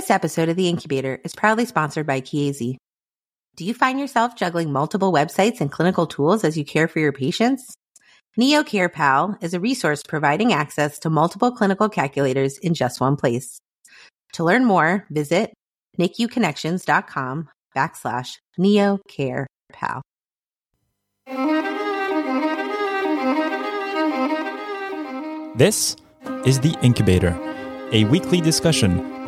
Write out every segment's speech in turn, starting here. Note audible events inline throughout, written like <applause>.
This episode of The Incubator is proudly sponsored by Chiesi. Do you find yourself juggling multiple websites and clinical tools as you care for your patients? Neo Care is a resource providing access to multiple clinical calculators in just one place. To learn more, visit NICUconnections.com backslash Neo Care This is The Incubator, a weekly discussion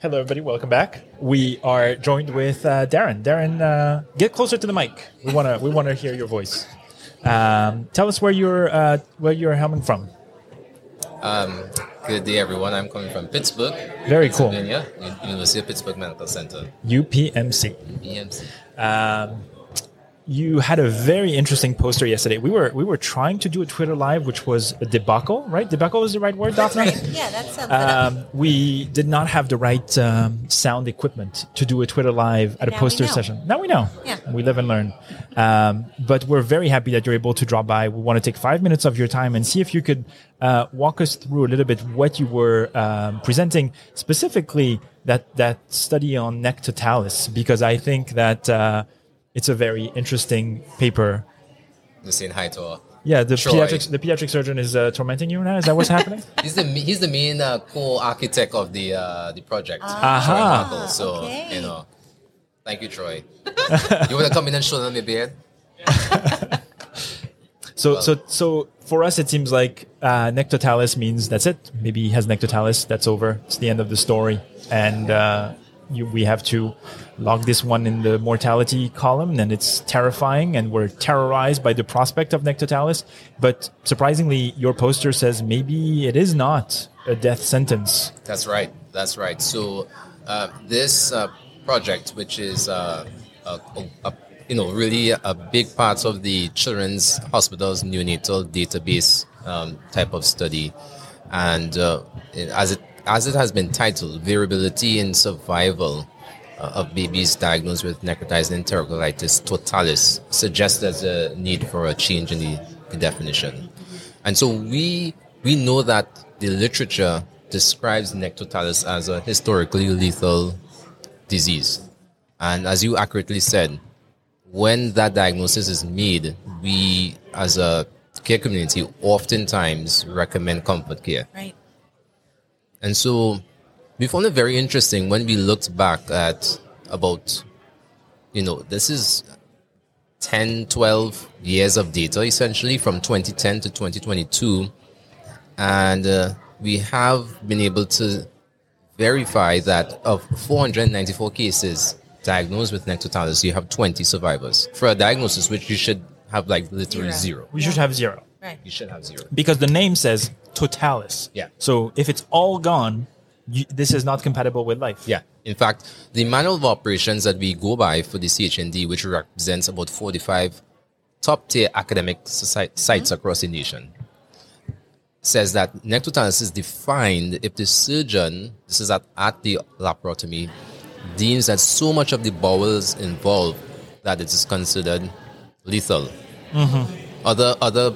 Hello, everybody. Welcome back. We are joined with uh, Darren. Darren, uh, get closer to the mic. We wanna we wanna hear your voice. Um, tell us where you're uh, where you're coming from. Um, good day, everyone. I'm coming from Pittsburgh, Very cool. University of Pittsburgh Medical Center, UPMC. BMC. Um, you had a very interesting poster yesterday. We were we were trying to do a Twitter live, which was a debacle, right? Debacle is the right word, Daphna. Yeah, that sounds Um, we did not have the right um, sound equipment to do a Twitter live at a now we poster session. Now we know. Yeah. We live and learn. Um, but we're very happy that you're able to drop by. We want to take five minutes of your time and see if you could uh, walk us through a little bit what you were um, presenting, specifically that that study on NEC totalis, because I think that uh, it's a very interesting paper. The St. Hi to her. Yeah, the Troy. pediatric the pediatric surgeon is uh, tormenting you now. Is that what's happening? <laughs> He's the he's the main uh, co-architect of the uh, the project. Aha. Troy Buckle. So okay. you know, thank you, Troy. <laughs> you want to come in and show them your beard? <laughs> So, so, so for us, it seems like uh, NEC totalis means that's it. Maybe he has NEC totalis. That's over. It's the end of the story, and uh, you, we have to log this one in the mortality column, and it's terrifying, and we're terrorized by the prospect of NEC totalis. But surprisingly, your poster says maybe it is not a death sentence. That's right. That's right. So uh, this uh, project, which is uh, a, a, you know really a big part of the Children's Hospitals neonatal database um, type of study, and uh, as it as it has been titled, variability in survival uh, of babies diagnosed with necrotizing enterocolitis totalis suggests there's a need for a change in the, the definition. And so we we know that the literature describes NEC totalis as a historically lethal disease. And as you accurately said, when that diagnosis is made, we as a care community oftentimes recommend comfort care. Right. And so we found it very interesting when we looked back at about, you know, this is 10, 12 years of data essentially from 2010 to 2022. And uh, we have been able to verify that of 494 cases diagnosed with NEC totalis, you have 20 survivors. For a diagnosis, which you should have like literally Zero. zero. We should have zero Right. You should have zero. because the name says totalis. Yeah. So if it's all gone, you, this is not compatible with life. Yeah. In fact, the manual of operations that we go by for the CHND, which represents about 45 top tier academic soci- sites mm-hmm. across the nation, says that NEC totalis is defined if the surgeon, this is at, at the laparotomy, deems that so much of the bowels involved that it is considered lethal. Mm-hmm. Other other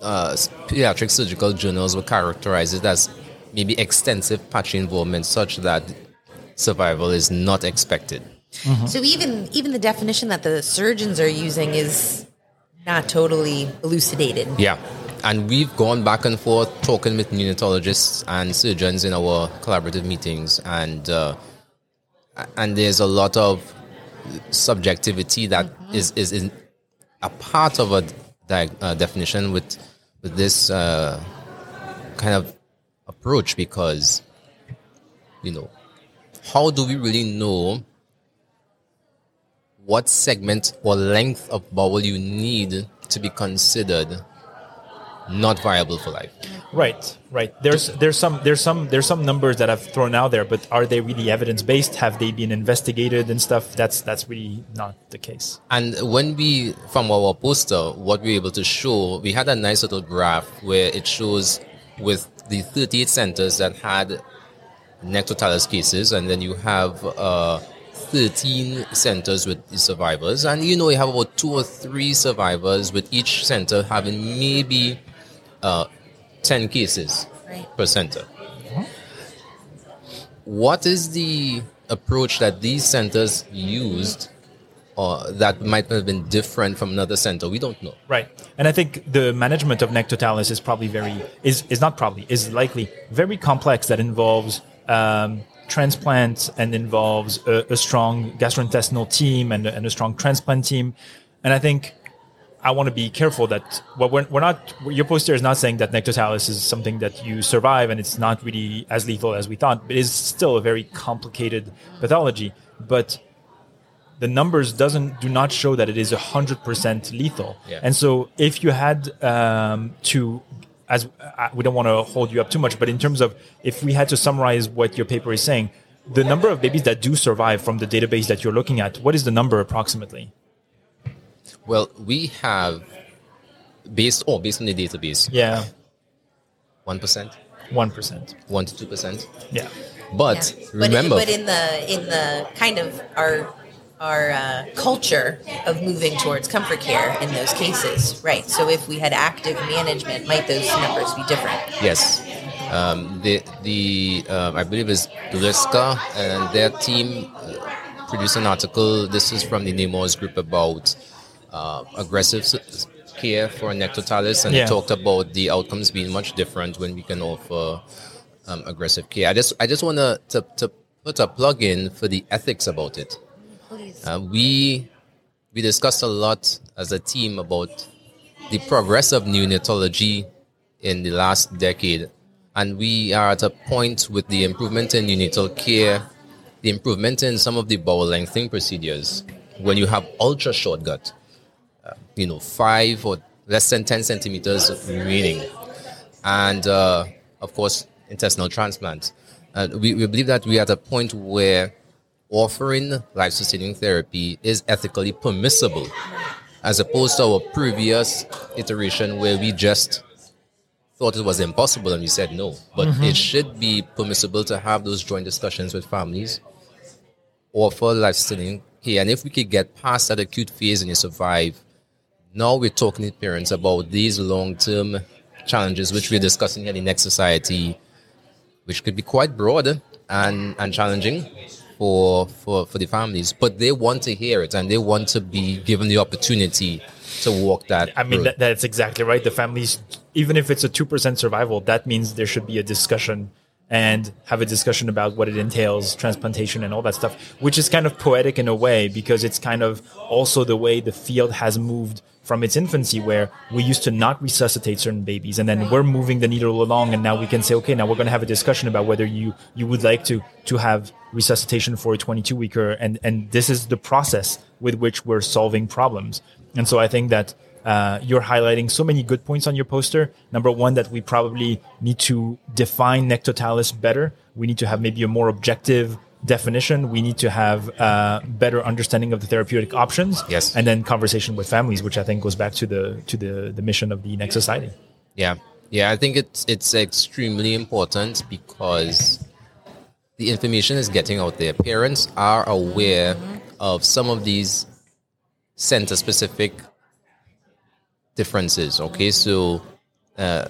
uh, pediatric surgical journals will characterize it as maybe extensive patchy involvement such that survival is not expected. So even even the definition that the surgeons are using is not totally elucidated. Yeah. And we've gone back and forth talking with neonatologists and surgeons in our collaborative meetings. And uh, and there's a lot of subjectivity that is is in a part of a di- uh, definition with with this uh, kind of approach because you know how do we really know what segment or length of bowel you need to be considered not viable for life Right, right. There's there's some there's some there's some numbers that I've thrown out there, but are they really evidence based? Have they been investigated and stuff? That's that's really not the case. And when we, from our poster, what we were able to show, we had a nice little graph where it shows with the 38 centers that had NEC totalis cases, and then you have uh, 13 centers with survivors. And you know, you have about two or three survivors with each center having maybe uh, 10 cases Right. per center. What is the approach that these centers used or that might have been different from another center? We don't know. Right, and I think the management of NEC totalis is probably very is is not probably is likely very complex. That involves um, transplants and involves a, a strong gastrointestinal team and, and a strong transplant team. And I think I want to be careful that well, we're, we're not your poster is not saying that NEC totalis is something that you survive and it's not really as lethal as we thought. But it is still a very complicated pathology. But the numbers doesn't do not show that it is 100% lethal Yeah. and so if you had um, to as uh, we don't want to hold you up too much but in terms of if we had to summarize what your paper is saying the number of babies that do survive from the database that you're looking at what is the number approximately Well, we have based oh based on the database, yeah one percent, 1% one to two percent. yeah But Yeah. remember, but, but in the in the kind of our our uh, culture of moving towards comfort care in those cases, right? So if we had active management, might those numbers be different? Yes. Um, the the um, I believe is Duriska and their team uh, produced an article. This is from the Nemours group about uh, aggressive care for NEC totalis, and Yeah. they talked about the outcomes being much different when we can offer um, aggressive care. I just I just want to to put a plug in for the ethics about it. Please. Uh, we we discussed a lot as a team about the progress of neonatology in the last decade, and we are at a point with the improvement in neonatal care, the improvement in some of the bowel lengthening procedures. When you have ultra short gut, uh, you know, five or less than ten centimeters remaining, and uh, of course intestinal transplant. Uh, we, we believe that we are at a point where offering life sustaining therapy is ethically permissible, as opposed to our previous iteration where we just thought it was impossible and we said no. But it should be permissible to have those joint discussions with families, offer life sustaining care, and if we could get past that acute phase and you survive, now we're talking to parents about these long term challenges which we're discussing here in NEC Society, which could be quite broad and, and challenging for, for, for the families. But they want to hear it and they want to be given the opportunity to walk that. I mean, that, that's exactly right. The families, even if it's a 2% survival, that means there should be a discussion and have a discussion about what it entails, transplantation and all that stuff, which is kind of poetic in a way because it's kind of also the way the field has moved from its infancy where we used to not resuscitate certain babies and then we're moving the needle along and now we can say okay now we're going to have a discussion about whether you you would like to to have resuscitation for a 22 weeker and and this is the process with which we're solving problems and so i think that uh, you're highlighting so many good points on your poster. Number one, that we probably need to define NEC totalis better. We need to have maybe a more objective definition. We need to have uh, better understanding of the therapeutic options. Yes. and then conversation with families, which I think goes back to the to the the mission of the NEC Society. Yeah, yeah. I think it's it's extremely important because the information is getting out there. Parents are aware of some of these center specific differences. Okay, so uh,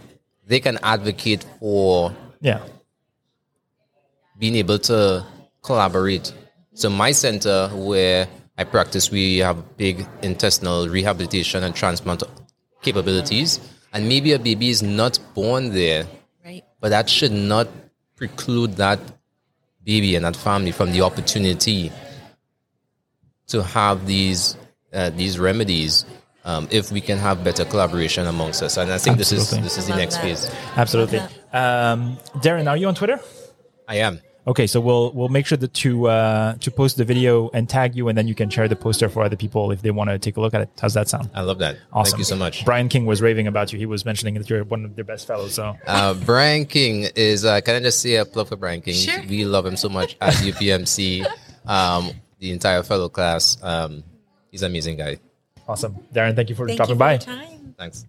they can advocate for Yeah, being able to collaborate. So my center where I practice, we have big intestinal rehabilitation and transplant capabilities. And maybe a baby is not born there, Right. but that should not preclude that baby and that family from the opportunity to have these uh, these remedies um, if we can have better collaboration amongst us. And I think Absolutely. this is this is the next that. phase. Absolutely. Um, Darren, are you on Twitter? I am. Okay, so we'll we'll make sure that to uh, to post the video and tag you, and then you can share the poster for other people if they want to take a look at it. How's that sound? I love that. Awesome. Thank you so much. Brian King was raving about you. He was mentioning that you're one of their best fellows. So Uh, Brian King is, uh, can I just say a plug for Brian King? Sure. We love him so much at <laughs> UPMC, um, the entire fellow class. Um, he's an amazing guy. awesome, Darren. Thank you for Thank dropping you for by. your time. Thanks.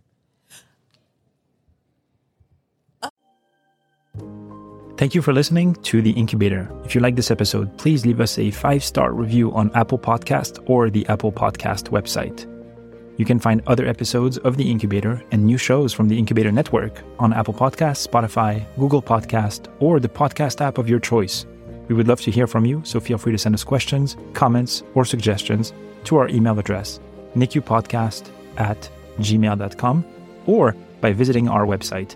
Thank you for listening to The Incubator. If you like this episode, please leave us a five star review on Apple Podcast or the Apple Podcast website. You can find other episodes of The Incubator and new shows from the Incubator Network on Apple Podcasts, Spotify, Google Podcast, or the podcast app of your choice. We would love to hear from you, so feel free to send us questions, comments, or suggestions to our email address, nicupodcast at gmail.com, or by visiting our website,